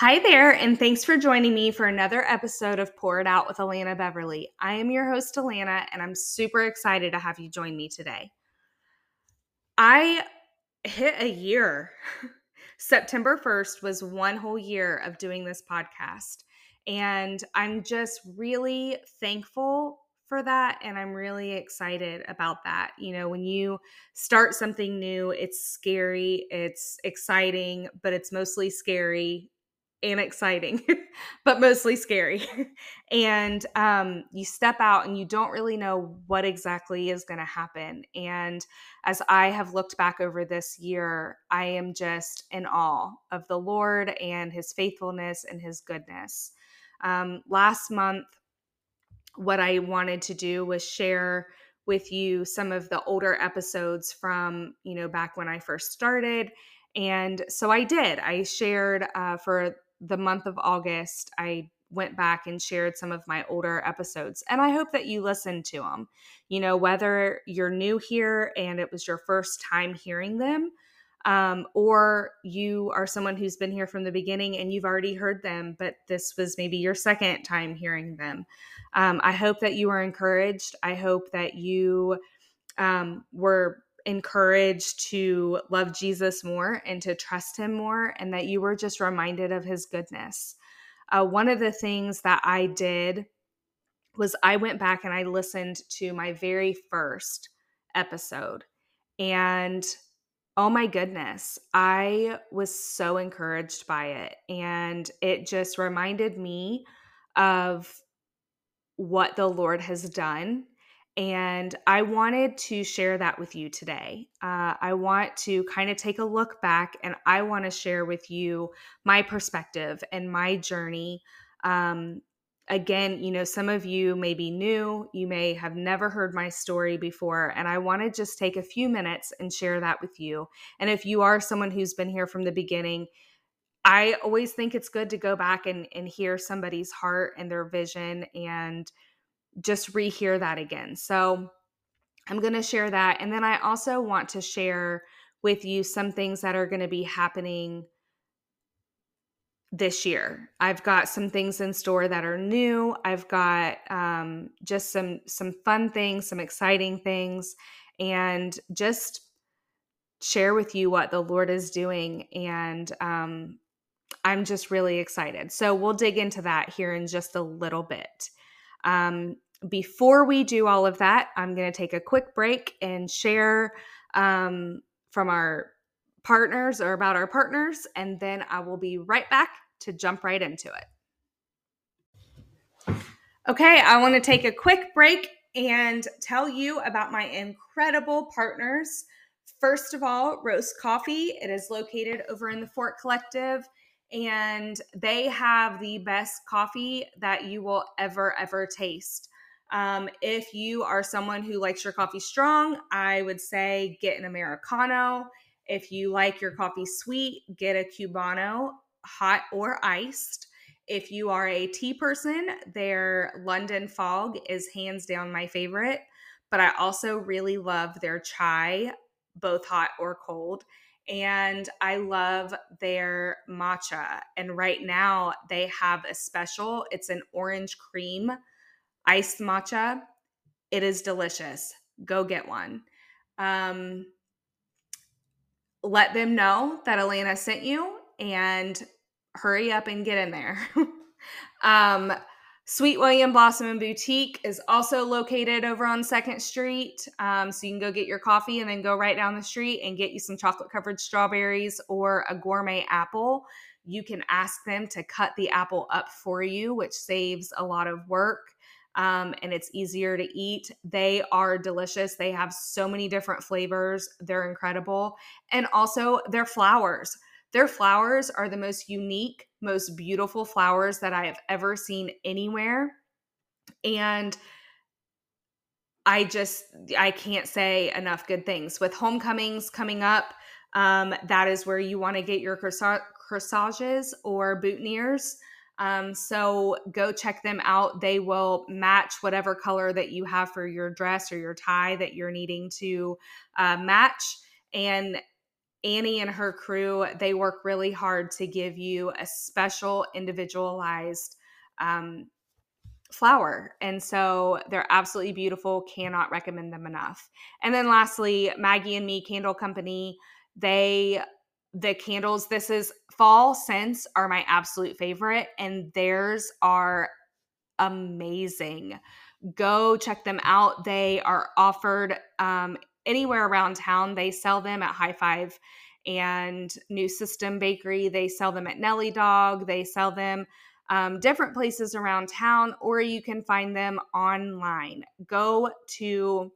Hi there, and thanks for joining me for another episode of Pour It Out with Alana Beverly. I am your host, Alana, and I'm super excited to have you join me today. I hit a year. September 1st was one whole year of doing this podcast, and I'm just really thankful for that and I'm really excited about that. You know, when you start something new, it's scary, it's exciting, but it's mostly scary and exciting, but mostly scary. and um, you step out and you don't really know what exactly is going to happen. And as I have looked back over this year, I am just in awe of the Lord and his faithfulness and his goodness. Um, last month, what I wanted to do was share with you some of the older episodes from, you know, back when I first started. And so I did. I shared uh, for the month of August, I went back and shared some of my older episodes. And I hope that you listened to them. You know, whether you're new here and it was your first time hearing them, um, or you are someone who's been here from the beginning and you've already heard them, but this was maybe your second time hearing them. Um, I hope that you were encouraged. I hope that you um, were encouraged to love Jesus more and to trust him more, and that you were just reminded of his goodness. Uh, one of the things that I did was I went back and I listened to my very first episode. And oh my goodness, I was so encouraged by it. And it just reminded me of what the Lord has done and I wanted to share that with you today. Uh, I want to kind of take a look back and I want to share with you my perspective and my journey. Um, again, you know, some of you may be new, you may have never heard my story before, and I want to just take a few minutes and share that with you. And if you are someone who's been here from the beginning, I always think it's good to go back and, and hear somebody's heart and their vision and just rehear that again. So I'm going to share that. And then I also want to share with you some things that are going to be happening this year. I've got some things in store that are new. I've got um, just some some fun things, some exciting things, and just share with you what the Lord is doing. And um, I'm just really excited. So we'll dig into that here in just a little bit. Um, before we do all of that, I'm going to take a quick break and share um, from our partners or about our partners, and then I will be right back to jump right into it. Okay, I want to take a quick break and tell you about my incredible partners. First of all, Roast Coffee. It is located over in the Fort Collective and they have the best coffee that you will ever, ever taste. Um, if you are someone who likes your coffee strong, I would say get an Americano. If you like your coffee sweet, get a Cubano, hot or iced. If you are a tea person, their London Fog is hands down my favorite. But I also really love their chai, both hot or cold. And I love their matcha. And right now they have a special, it's an orange cream iced matcha. It is delicious. Go get one. Um, let them know that Alana sent you and hurry up and get in there. um, Sweet William Blossom and Boutique is also located over on Second Street. Um, so you can go get your coffee and then go right down the street and get you some chocolate covered strawberries or a gourmet apple. You can ask them to cut the apple up for you, which saves a lot of work um, and it's easier to eat. They are delicious. They have so many different flavors. They're incredible. And also their flowers. Their flowers are the most unique, most beautiful flowers that I have ever seen anywhere. And I just I can't say enough good things. With homecomings coming up, um, that is where you want to get your corsages or boutonnieres. Um, so go check them out. They will match whatever color that you have for your dress or your tie that you're needing to uh, match. And Annie and her crew, they work really hard to give you a special, individualized um, flower. And so they're absolutely beautiful. Cannot recommend them enough. And then lastly, Maggie and Me Candle Company, they the candles this is fall scents are my absolute favorite and theirs are amazing. Go check them out. They are offered um, anywhere around town. They sell them at high five and new system bakery. They sell them at nelly dog. They sell them um, different places around town or you can find them online. Go to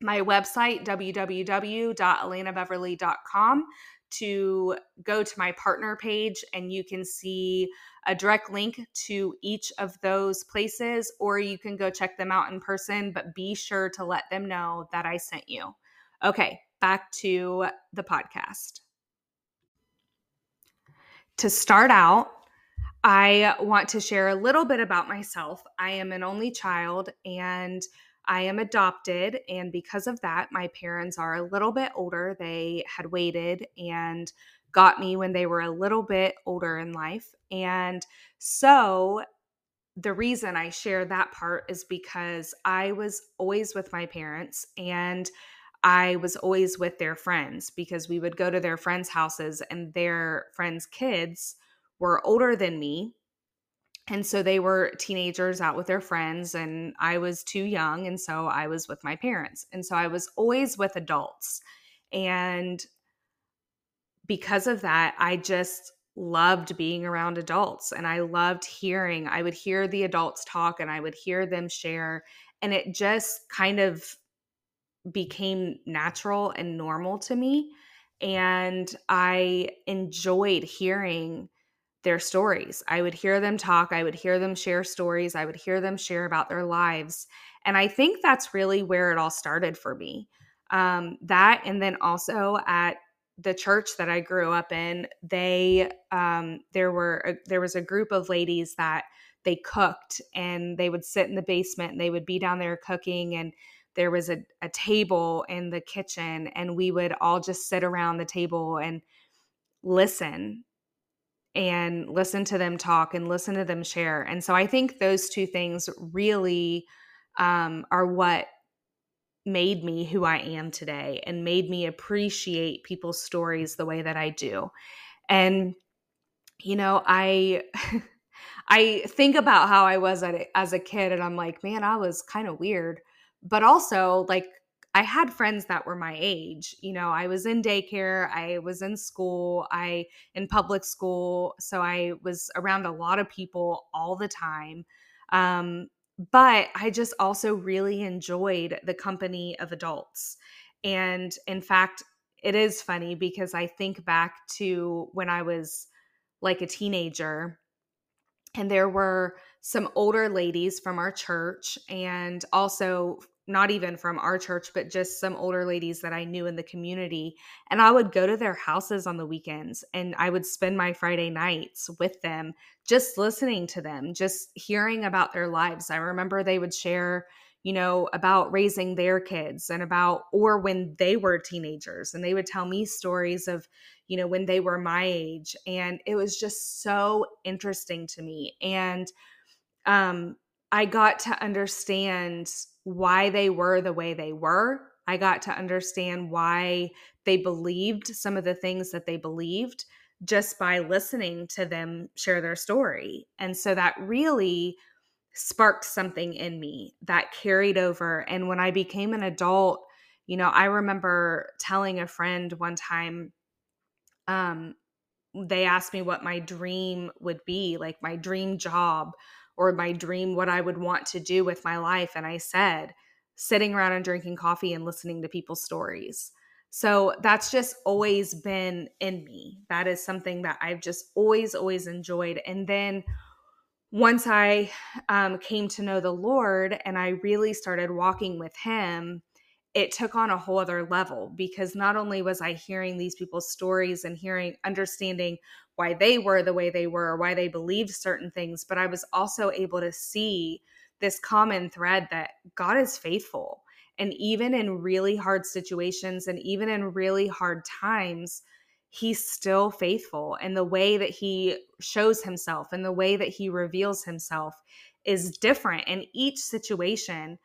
my website www.alanabeverly.com to go to my partner page and you can see a direct link to each of those places, or you can go check them out in person, but be sure to let them know that I sent you. Okay, back to the podcast. To start out, I want to share a little bit about myself. I am an only child and I am adopted, and because of that, my parents are a little bit older. They had waited and got me when they were a little bit older in life. And so the reason I share that part is because I was always with my parents and I was always with their friends because we would go to their friends' houses and their friends' kids were older than me and so they were teenagers out with their friends and i was too young and so i was with my parents. And so i was always with adults. And because of that i just loved being around adults and i loved hearing i would hear the adults talk and i would hear them share and it just kind of became natural and normal to me. And i enjoyed hearing their stories. I would hear them talk, I would hear them share stories, I would hear them share about their lives. And I think that's really where it all started for me. Um, that, and then also at the church that I grew up in, they um, there were a, there was a group of ladies that they cooked and they would sit in the basement and they would be down there cooking and there was a, a table in the kitchen and we would all just sit around the table and listen and listen to them talk and listen to them share. And so I think those two things really um, are what made me who I am today and made me appreciate people's stories the way that I do. And you know, I I think about how I was as a kid and I'm like, man, I was kind of weird. But also like I had friends that were my age. You know, I was in daycare, I was in school, I in public school, so I was around a lot of people all the time. Um, but I just also really enjoyed the company of adults. And in fact, it is funny because I think back to when I was like a teenager and there were some older ladies from our church and also not even from our church, but just some older ladies that I knew in the community. And I would go to their houses on the weekends and I would spend my Friday nights with them, just listening to them, just hearing about their lives. I remember they would share, you know, about raising their kids and about, or when they were teenagers, and they would tell me stories of, you know, when they were my age. And it was just so interesting to me. And, um, I got to understand why they were the way they were. I got to understand why they believed some of the things that they believed just by listening to them share their story. And so that really sparked something in me that carried over. And when I became an adult, you know, I remember telling a friend one time, um, they asked me what my dream would be, like my dream job or my dream, what I would want to do with my life. And I said, sitting around and drinking coffee and listening to people's stories. So that's just always been in me. That is something that I've just always, always enjoyed. And then once I um, came to know the Lord and I really started walking with Him, it took on a whole other level because not only was I hearing these people's stories and hearing, understanding why they were the way they were, why they believed certain things, but I was also able to see this common thread that God is faithful And even in really hard situations and even in really hard times, he's still faithful. And the way that he shows himself and the way that he reveals himself is different in each situation.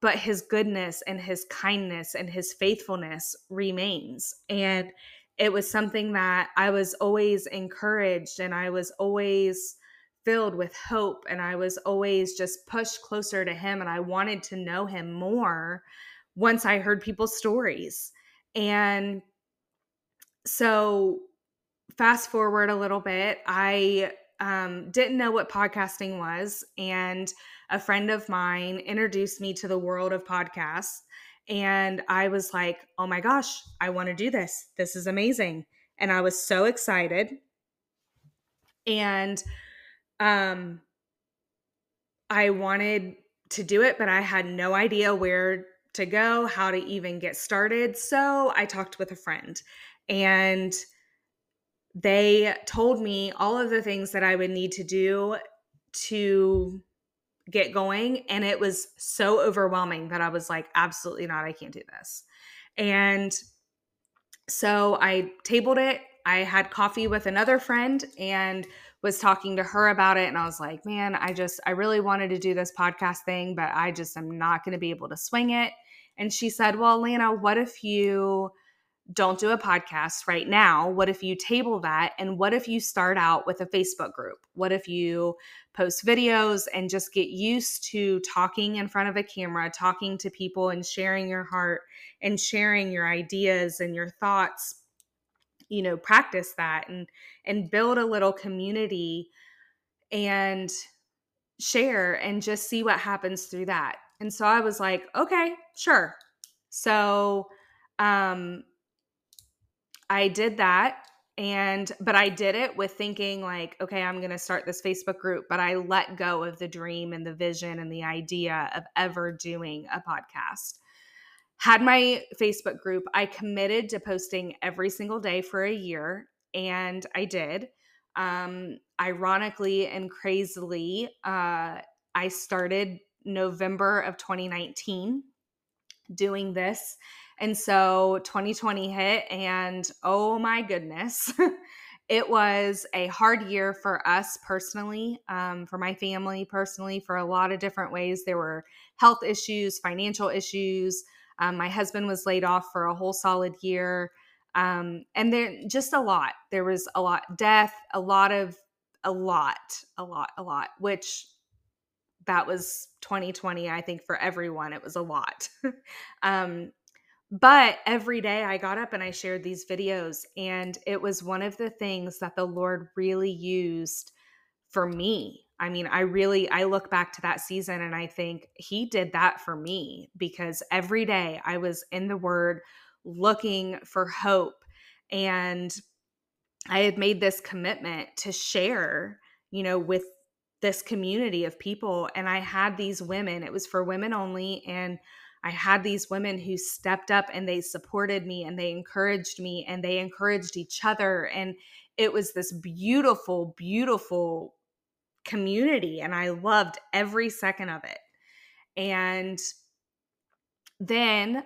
But his goodness and his kindness and his faithfulness remains. And it was something that I was always encouraged and I was always filled with hope and I was always just pushed closer to him and I wanted to know him more once I heard people's stories. And so fast forward a little bit, I um, didn't know what podcasting was and a friend of mine introduced me to the world of podcasts and I was like, "Oh my gosh, I want to do this. This is amazing." And I was so excited. And um, I wanted to do it, but I had no idea where to go, how to even get started. So I talked with a friend and they told me all of the things that I would need to do to get going. And it was so overwhelming that I was like, absolutely not, I can't do this. And so I tabled it. I had coffee with another friend and was talking to her about it and I was like, man, I just I really wanted to do this podcast thing, but I just am not going to be able to swing it. And she said, "Well, Lana, what if you don't do a podcast right now? What if you table that and what if you start out with a Facebook group? What if you post videos and just get used to talking in front of a camera, talking to people and sharing your heart and sharing your ideas and your thoughts you know practice that and and build a little community and share and just see what happens through that and so i was like okay sure so um i did that and but i did it with thinking like okay i'm going to start this facebook group but i let go of the dream and the vision and the idea of ever doing a podcast had my Facebook group. I committed to posting every single day for a year, and I did. Um, ironically and crazily, uh, I started November of 2019 doing this. And so 2020 hit, and oh my goodness, it was a hard year for us personally, um, for my family personally, for a lot of different ways. There were health issues, financial issues. Um, my husband was laid off for a whole solid year. Um, and then just a lot. There was a lot death, a lot of, a lot, a lot, a lot, which that was 2020. I think for everyone, it was a lot. um, but every day I got up and I shared these videos, and it was one of the things that the Lord really used for me. I mean, I really I look back to that season and I think he did that for me because every day I was in the word looking for hope and I had made this commitment to share, you know, with this community of people and I had these women, it was for women only and I had these women who stepped up and they supported me and they encouraged me and they encouraged each other and it was this beautiful beautiful community and I loved every second of it. And then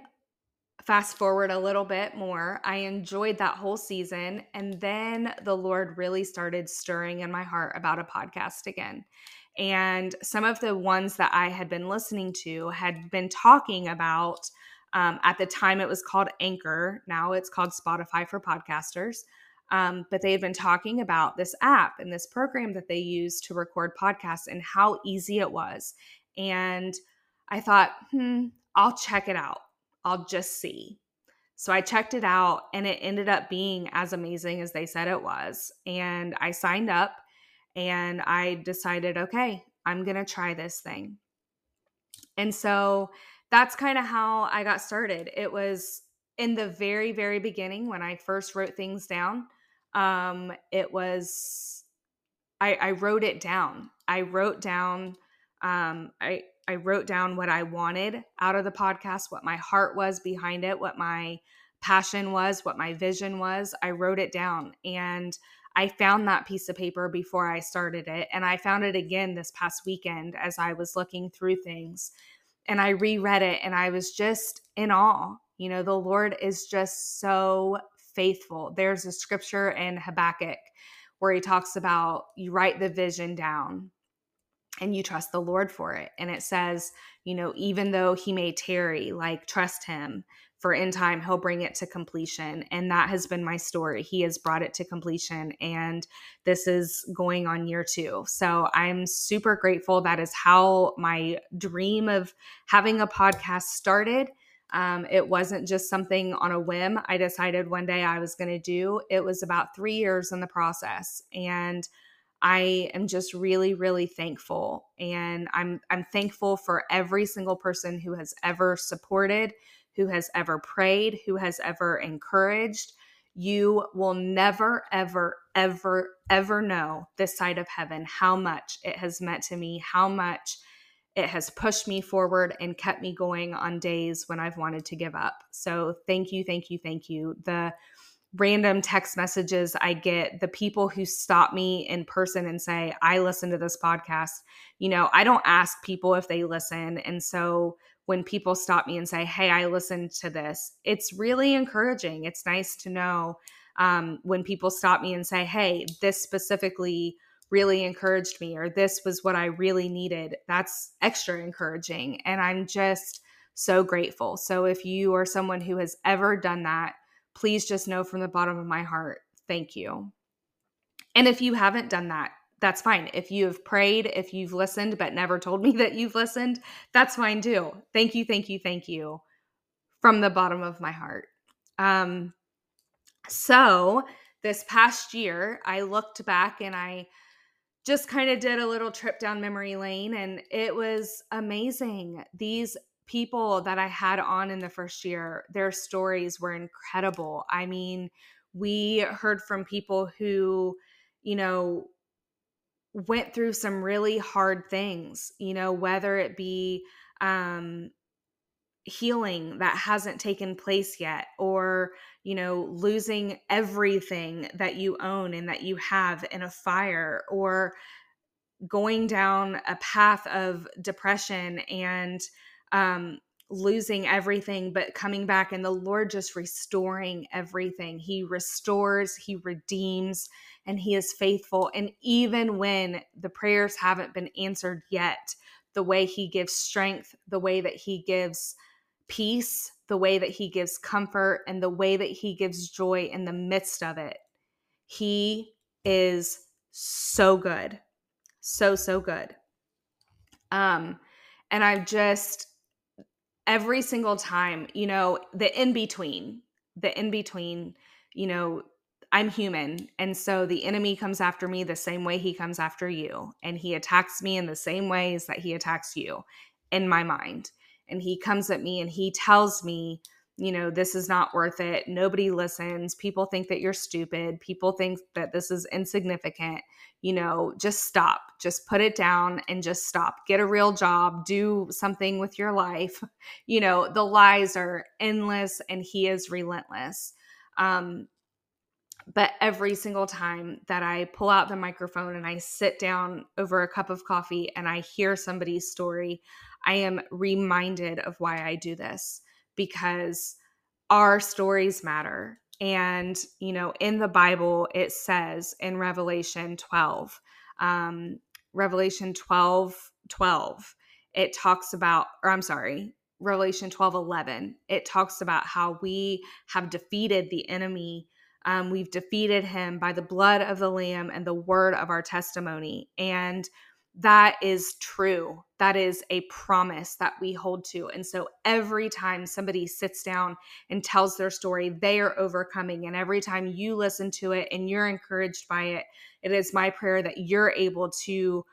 fast forward a little bit more, I enjoyed that whole season. And then the Lord really started stirring in my heart about a podcast again. And some of the ones that I had been listening to had been talking about, um, at the time it was called Anchor, now it's called Spotify for podcasters. Um, but they had been talking about this app and this program that they use to record podcasts and how easy it was. And I thought, hmm, I'll check it out. I'll just see. So I checked it out and it ended up being as amazing as they said it was. And I signed up and I decided, okay, I'm going to try this thing. And so that's kind of how I got started. It was in the very, very beginning when I first wrote things down. Um, it was I, I wrote it down. I wrote down um, I I wrote down what I wanted out of the podcast, what my heart was behind it, what my passion was, what my vision was. I wrote it down and I found that piece of paper before I started it. And I found it again this past weekend as I was looking through things. and I reread it and I was just in awe. You know, the Lord is just so faithful. There's a scripture in Habakkuk where he talks about you write the vision down and you trust the Lord for it. And it says, you know, even though he may tarry, like trust him for in time he'll bring it to completion and that has been my story. He has brought it to completion and this is going on year two. So i'm super grateful. That is how my dream of having a podcast started. Um, it wasn't just something on a whim. I decided one day i was going to do. It was about three years in the process and I am just really, really thankful. And I'm I'm thankful for every single person who has ever supported, who has ever prayed, who has ever encouraged. You will never, ever, ever, ever know this side of heaven how much it has meant to me, how much it has pushed me forward and kept me going on days when I've wanted to give up. So thank you, thank you, thank you. The random text messages I get, the people who stop me in person and say, I listen to this podcast. You know, I don't ask people if they listen. And so when people stop me and say, Hey, I listened to this, it's really encouraging. It's nice to know um, when people stop me and say, Hey, this specifically really encouraged me, or this was what I really needed. That's extra encouraging. And I'm just so grateful. So if you are someone who has ever done that, please just know from the bottom of my heart, thank you. And if you haven't done that, that's fine. If you have prayed, if you've listened but never told me that you've listened, that's fine too. Thank you, thank you, thank you from the bottom of my heart. Um, so this past year, I looked back and I just kind of did a little trip down memory lane, and it was amazing. These people that I had on in the first year, their stories were incredible. I mean, we heard from people who, you know, went through some really hard things, you know, whether it be um, healing that hasn't taken place yet, or, you know, losing everything that you own and that you have in a fire, or going down a path of depression and um, losing everything, but coming back and the Lord just restoring everything. He restores, He redeems and he is faithful. And even when the prayers haven't been answered yet, the way he gives strength, the way that he gives peace, the way that he gives comfort, and the way that he gives joy in the midst of it, he is so good. So, so good. Um, and I've just every single time, you know, the in between, the in between, you know, I'm human. And so the enemy comes after me the same way he comes after you. And he attacks me in the same ways that he attacks you in my mind. And he comes at me and he tells me, you know, this is not worth it. Nobody listens. People think that you're stupid. People think that this is insignificant. You know, just stop. Just put it down and just stop. Get a real job. Do something with your life. You know, the lies are endless and he is relentless. Um, but every single time that I pull out the microphone and I sit down over a cup of coffee and I hear somebody's story, I am reminded of why I do this because our stories matter. And, you know, in the Bible, it says in Revelation 12, um, Revelation 12, 12, it talks about, or I'm sorry, Revelation 12, 11, it talks about how we have defeated the enemy um, we've defeated him by the blood of the Lamb and the word of our testimony. And that is true. That is a promise that we hold to. And so every time somebody sits down and tells their story, they are overcoming. And every time you listen to it and you're encouraged by it, it is my prayer that you're able to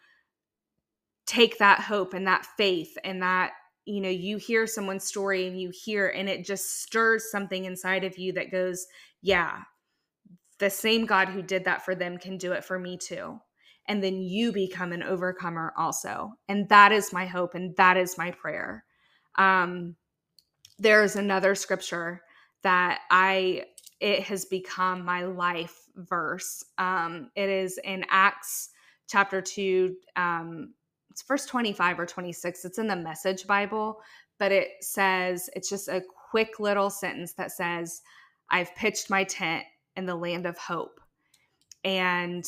take that hope and that faith and that you know you hear someone's story and you hear and it just stirs something inside of you that goes yeah the same God who did that for them can do it for me too. And then you become an overcomer also. And that is my hope and that is my prayer. Um, there's another scripture that I, it has become my life verse. Um, it is in Acts chapter 2, um, it's verse 25 or 26. It's in the Message Bible, but it says, it's just a quick little sentence that says, I've pitched my tent in the land of hope. And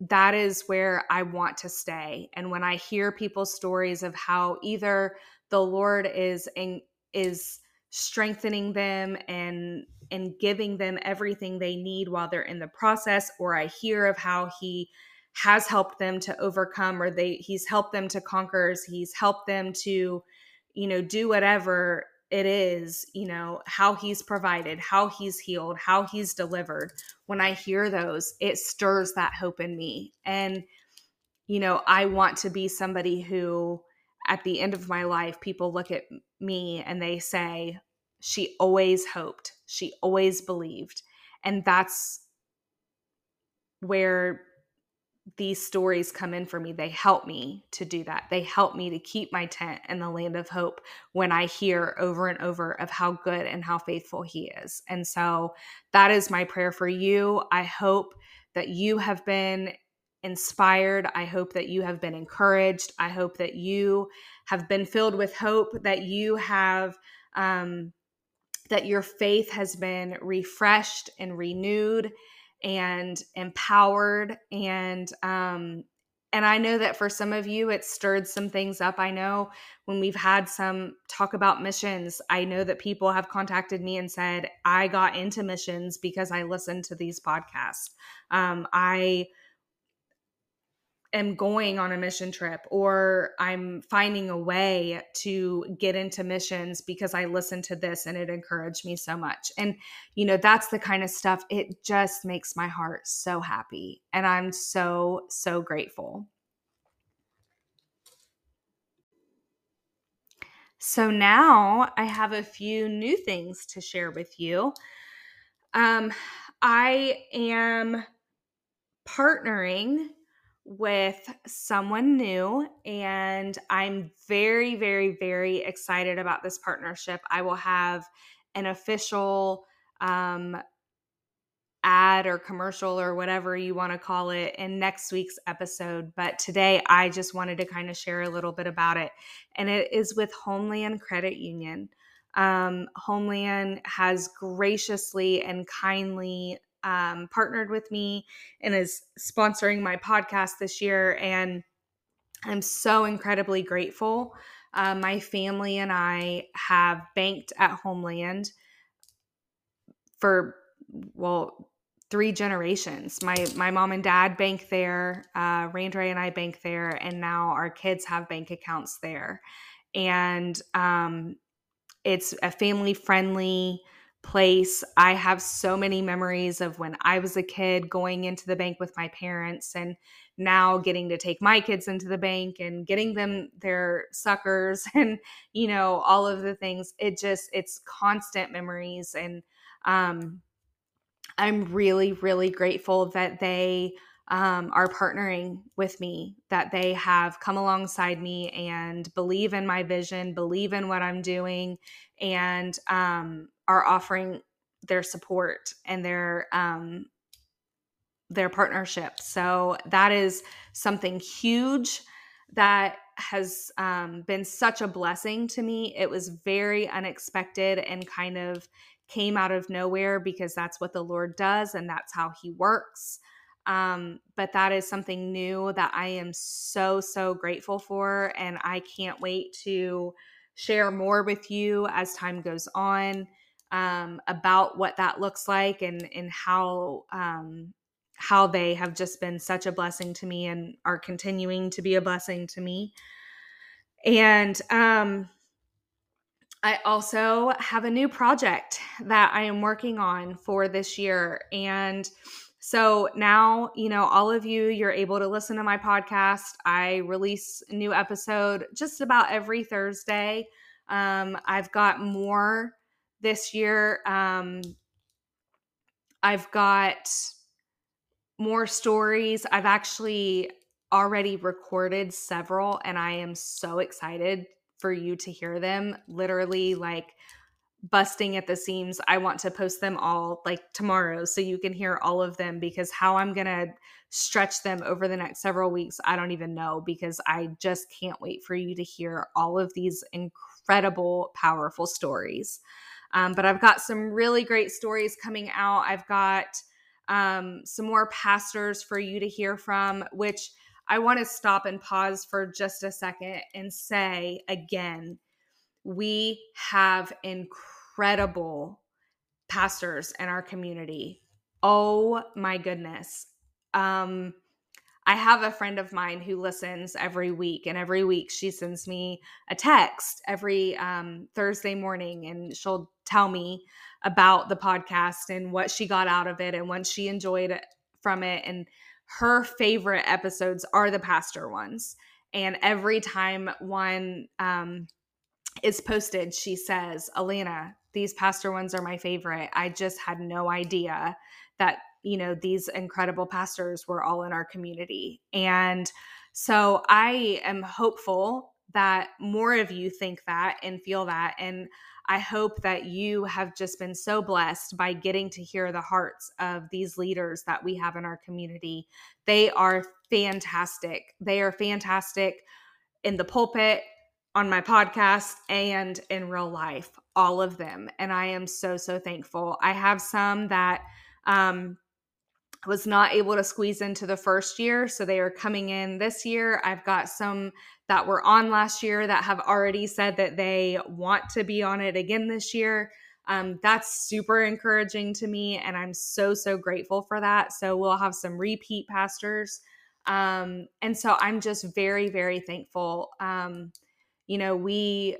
that is where I want to stay. And when I hear people's stories of how either the Lord is in, is strengthening them and and giving them everything they need while they're in the process or I hear of how he has helped them to overcome or they he's helped them to conquer he's helped them to you know do whatever it is you know how he's provided how he's healed how he's delivered. When i hear those it stirs that hope in me. And you know i want to be somebody who at the end of my life people look at me and they say she always hoped. She always believed. And that's where these stories come in for me. They help me to do that. They help me to keep my tent in the land of hope when I hear over and over of how good and how faithful He is. And so that is my prayer for you. I hope that you have been inspired. I hope that you have been encouraged. I hope that you have been filled with hope, that you have. Um, that your faith has been refreshed and renewed and empowered and um and I know that for some of you, it stirred some things up. I know when we've had some talk about missions, I know that people have contacted me and said, I got into missions because I listened to these podcasts. Um, I am going on a mission trip or I'm finding a way to get into missions because I listened to this and it encouraged me so much. And, you know, that's the kind of stuff, it just makes my heart so happy. And I'm so, so grateful. So now I have a few new things to share with you. Um, I am partnering with someone new, and I'm very, very, very excited about this partnership. I will have an official um, ad or commercial or whatever you want to call it in next week's episode. But today I just wanted to kind of share a little bit about it. And it is with Homeland Credit Union. Um, Homeland has graciously and kindly um, partnered with me and is sponsoring my podcast this year. And I'm so incredibly grateful. Uh, my family and I have banked at Homeland for, well, three generations. My my mom and dad bank there, uh, Randre and I bank there, and now our kids have bank accounts there. And um, it's a family friendly place. I have so many memories of when I was a kid going into the bank with my parents and now getting to take my kids into the bank and getting them their suckers and you know all of the things it just it's constant memories and um I'm really really grateful that they um, are partnering with me, that they have come alongside me and believe in my vision, believe in what I'm doing, and um, are offering their support and their um, their partnership. So that is something huge that has um, been such a blessing to me. It was very unexpected and kind of came out of nowhere because that's what the Lord does and that's how He works. Um, but that is something new that I am so, so grateful for. And I can't wait to share more with you as time goes on um, about what that looks like and and how um, how they have just been such a blessing to me and are continuing to be a blessing to me. And um, I also have a new project that I am working on for this year. And so now, you know, all of you, you're able to listen to my podcast. I release a new episode just about every Thursday. Um, I've got more this year. Um, I've got more stories. I've actually already recorded several, and I am so excited for you to hear them. Literally, like busting at the seams. I want to post them all like tomorrow so you can hear all of them because how I'm going to stretch them over the next several weeks, I don't even know because I just can't wait for you to hear all of these incredible, powerful stories. Um, but I've got some really great stories coming out. I've got um, some more pastors for you to hear from, which I want to stop and pause for just a second and say again, we have incredible pastors in our community. Oh my goodness. Um, I have a friend of mine who listens every week, and every week she sends me a text every um, Thursday morning, and she'll tell me about the podcast and what she got out of it and what she enjoyed from it. And her favorite episodes are the pastor ones. And every time one um, is posted, she says, Alana, these pastor ones are my favorite. I just had no idea that, you know, these incredible pastors were all in our community. And so I am hopeful that more of you think that and feel that. And I hope that you have just been so blessed by getting to hear the hearts of these leaders that we have in our community. They are fantastic. They are fantastic in the pulpit, on my podcast, and in real life, all of them. And I am so, so thankful. I have some that, um, was not able to squeeze into the first year. So they are coming in this year. I've got some that were on last year that have already said that they want to be on it again this year. Um, that's super encouraging to me. And I'm so, so grateful for that. So we'll have some repeat pastors. Um, and so I'm just very, very thankful. Um, you know, we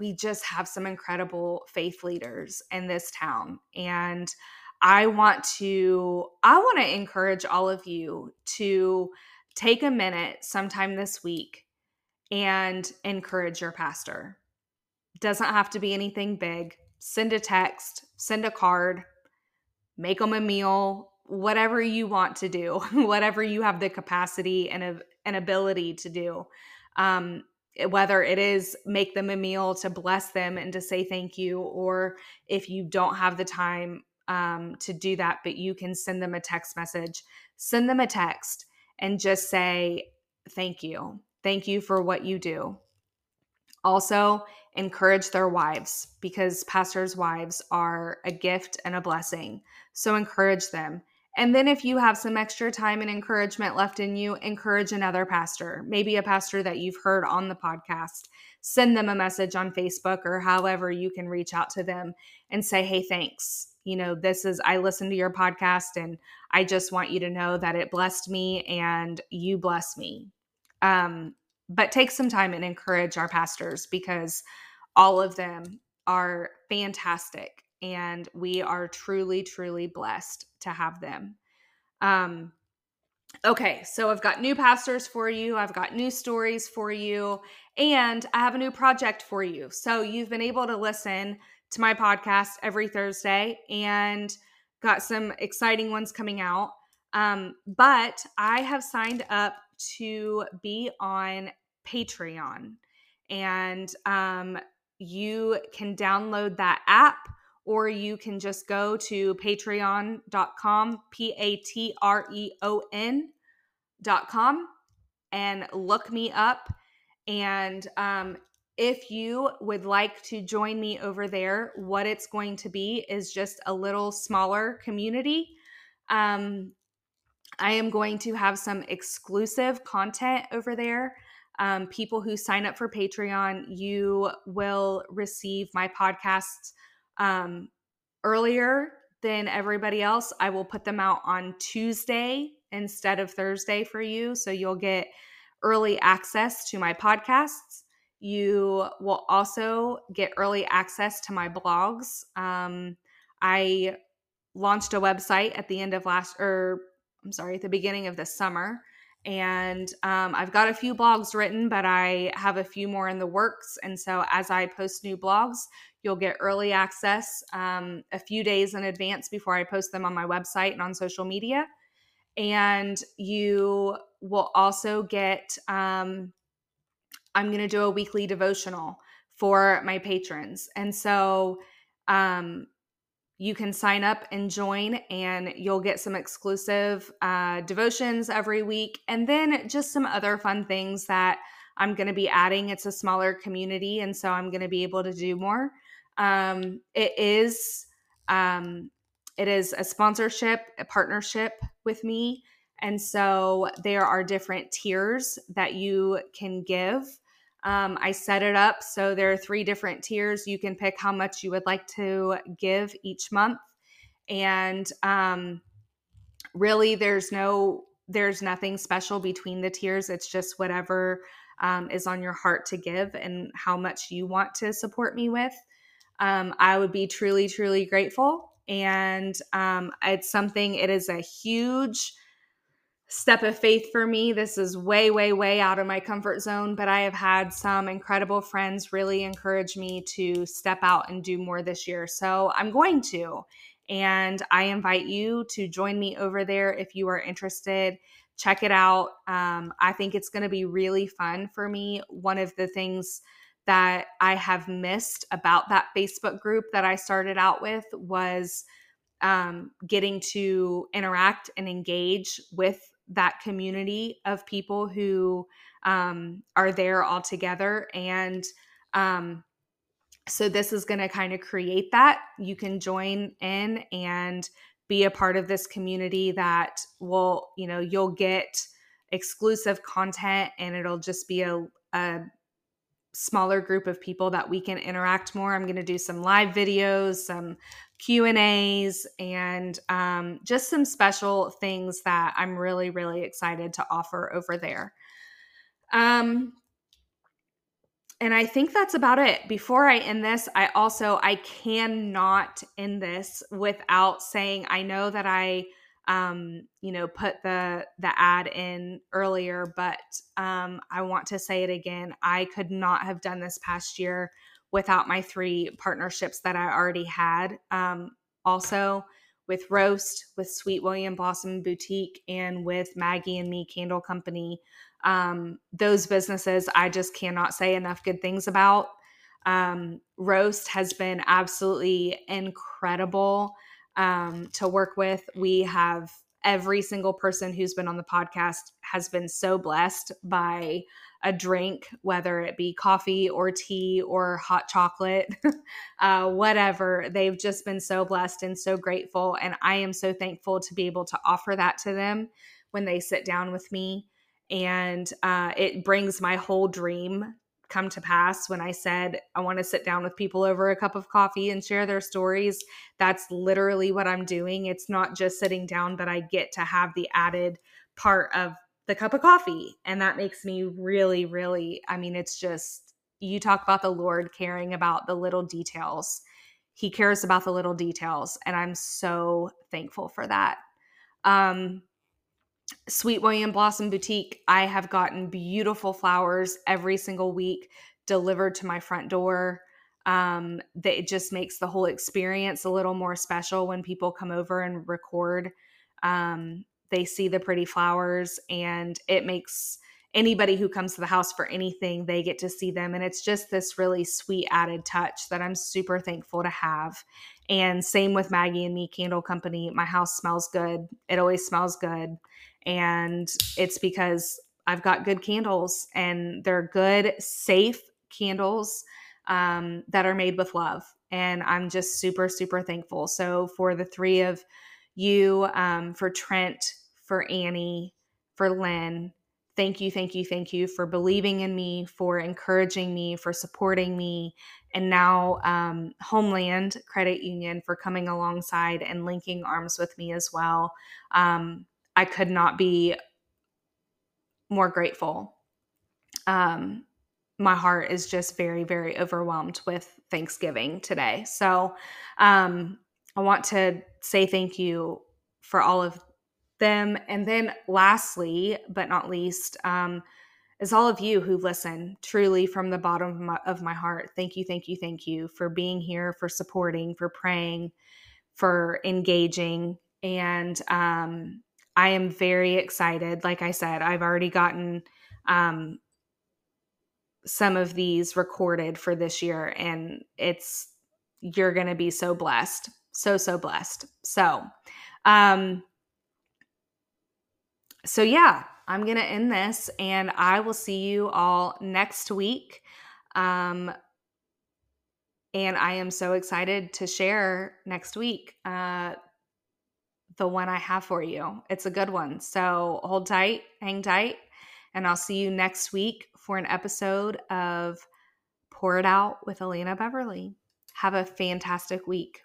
we just have some incredible faith leaders in this town and I want to I want to encourage all of you to take a minute sometime this week and encourage your pastor. Doesn't have to be anything big. Send a text, send a card, make them a meal, whatever you want to do, whatever you have the capacity and an ability to do. Um, whether it is make them a meal to bless them and to say thank you, or if you don't have the time, um, to do that, but you can send them a text message. Send them a text and just say, Thank you. Thank you for what you do. Also, encourage their wives because pastors' wives are a gift and a blessing. So, encourage them. And then, if you have some extra time and encouragement left in you, encourage another pastor, maybe a pastor that you've heard on the podcast. Send them a message on Facebook or however you can reach out to them and say, Hey, thanks you know, this is, I listened to your podcast and I just want you to know that it blessed me and you bless me. Um, but take some time and encourage our pastors because all of them are fantastic and we are truly, truly blessed to have them. Um, okay, so I've got new pastors for you, I've got new stories for you, and I have a new project for you. So you've been able to listen to my podcast every Thursday and got some exciting ones coming out. Um, but I have signed up to be on Patreon, and um, you can download that app or you can just go to patreon.com, P A T R E O N.com, and look me up. And um, if you would like to join me over there, what it's going to be is just a little smaller community. Um, I am going to have some exclusive content over there. Um, people who sign up for Patreon, you will receive my podcasts um, earlier than everybody else. I will put them out on Tuesday instead of Thursday for you. So you'll get early access to my podcasts. You will also get early access to my blogs. Um, I launched a website at the end of last, or I'm sorry, at the beginning of the summer. And um, I've got a few blogs written, but I have a few more in the works. And so as I post new blogs, you'll get early access um, a few days in advance before I post them on my website and on social media. And you will also get um, I'm going to do a weekly devotional for my patrons. And so um, you can sign up and join, and you'll get some exclusive uh, devotions every week, and then just some other fun things that I'm going to be adding. It's a smaller community, and so I'm going to be able to do more. Um, it is um, it is a sponsorship, a partnership with me, and so there are different tiers that you can give. Um, I set it up so there are three different tiers. You can pick how much you would like to give each month, and um, really, there's no there's nothing special between the tiers. It's just whatever um, is on your heart to give and how much you want to support me with. Um, I would be truly, truly grateful. And um, it's something, it is a huge step of faith for me. This is way, way, way out of my comfort zone, but I have had some incredible friends really encourage me to step out and do more this year. So I'm going to. And I invite you to join me over there if you are interested. Check it out. Um, I think it's going to be really fun for me. One of the things that I have missed about that Facebook group that I started out with was um, getting to interact and engage with that community of people who um, are there all together. And um, so this is going to kind of create that. You can join in and be a part of this community that will, you know, you'll get exclusive content and it'll just be a, a smaller group of people that we can interact more. I'm going to do some live videos, some Q and A's, and um, just some special things that I'm really, really excited to offer over there. Um, and I think that's about it. Before I end this, I also I cannot end this without saying I know that I um, you know, put the the ad in earlier, but um, I want to say it again. I could not have done this past year without my three partnerships that I already had. Um, also with Roast, with Sweet William Blossom Boutique, and with Maggie and Me Candle Company. Um, those businesses I just cannot say enough good things about. Um, Roast has been absolutely incredible um, to work with. We have every single person who's been on the podcast has been so blessed by a drink, whether it be coffee or tea or hot chocolate, uh, whatever. They've just been so blessed and so grateful. And I am so thankful to be able to offer that to them when they sit down with me. And uh, it brings my whole dream come to pass when I said I want to sit down with people over a cup of coffee and share their stories. That's literally what I'm doing. It's not just sitting down, but I get to have the added part of the cup of coffee. And that makes me really, really, I mean, it's just, you talk about the Lord caring about the little details. He cares about the little details. And I'm so thankful for that. Um, Sweet William Blossom Boutique, I have gotten beautiful flowers every single week delivered to my front door. Um, that it just makes the whole experience a little more special when people come over and record. Um, they see the pretty flowers, and it makes anybody who comes to the house for anything, they get to see them. And it's just this really sweet added touch that I'm super thankful to have. And same with Maggie and Me Candle Company. My house smells good. It always smells good and it's because I've got good candles and they're good, safe candles um, that are made with love. And I'm just super, super thankful. So, for the three of you, um, for Trent, for Annie, for Lynn, thank you, thank you, thank you for believing in me, for encouraging me, for supporting me. And now, um, Homeland Credit Union for coming alongside and linking arms with me as well. Um, I could not be more grateful. Um, my heart is just very, very overwhelmed with Thanksgiving today. So um, I want to say thank you for all of them. And then, lastly, but not least, um, is all of you who listen truly from the bottom of my, of my heart. Thank you, thank you, thank you for being here, for supporting, for praying, for engaging. And um, I am very excited. Like I said, I've already gotten um, some of these recorded for this year and it's you're going to be so blessed. So so blessed. So, um so yeah, I'm going to end this and I will see you all next week. Um and I am so excited to share next week. Uh the one I have for you. It's a good one. So hold tight, hang tight, and I'll see you next week for an episode of Pour It Out with Alana Beverly. Have a fantastic week.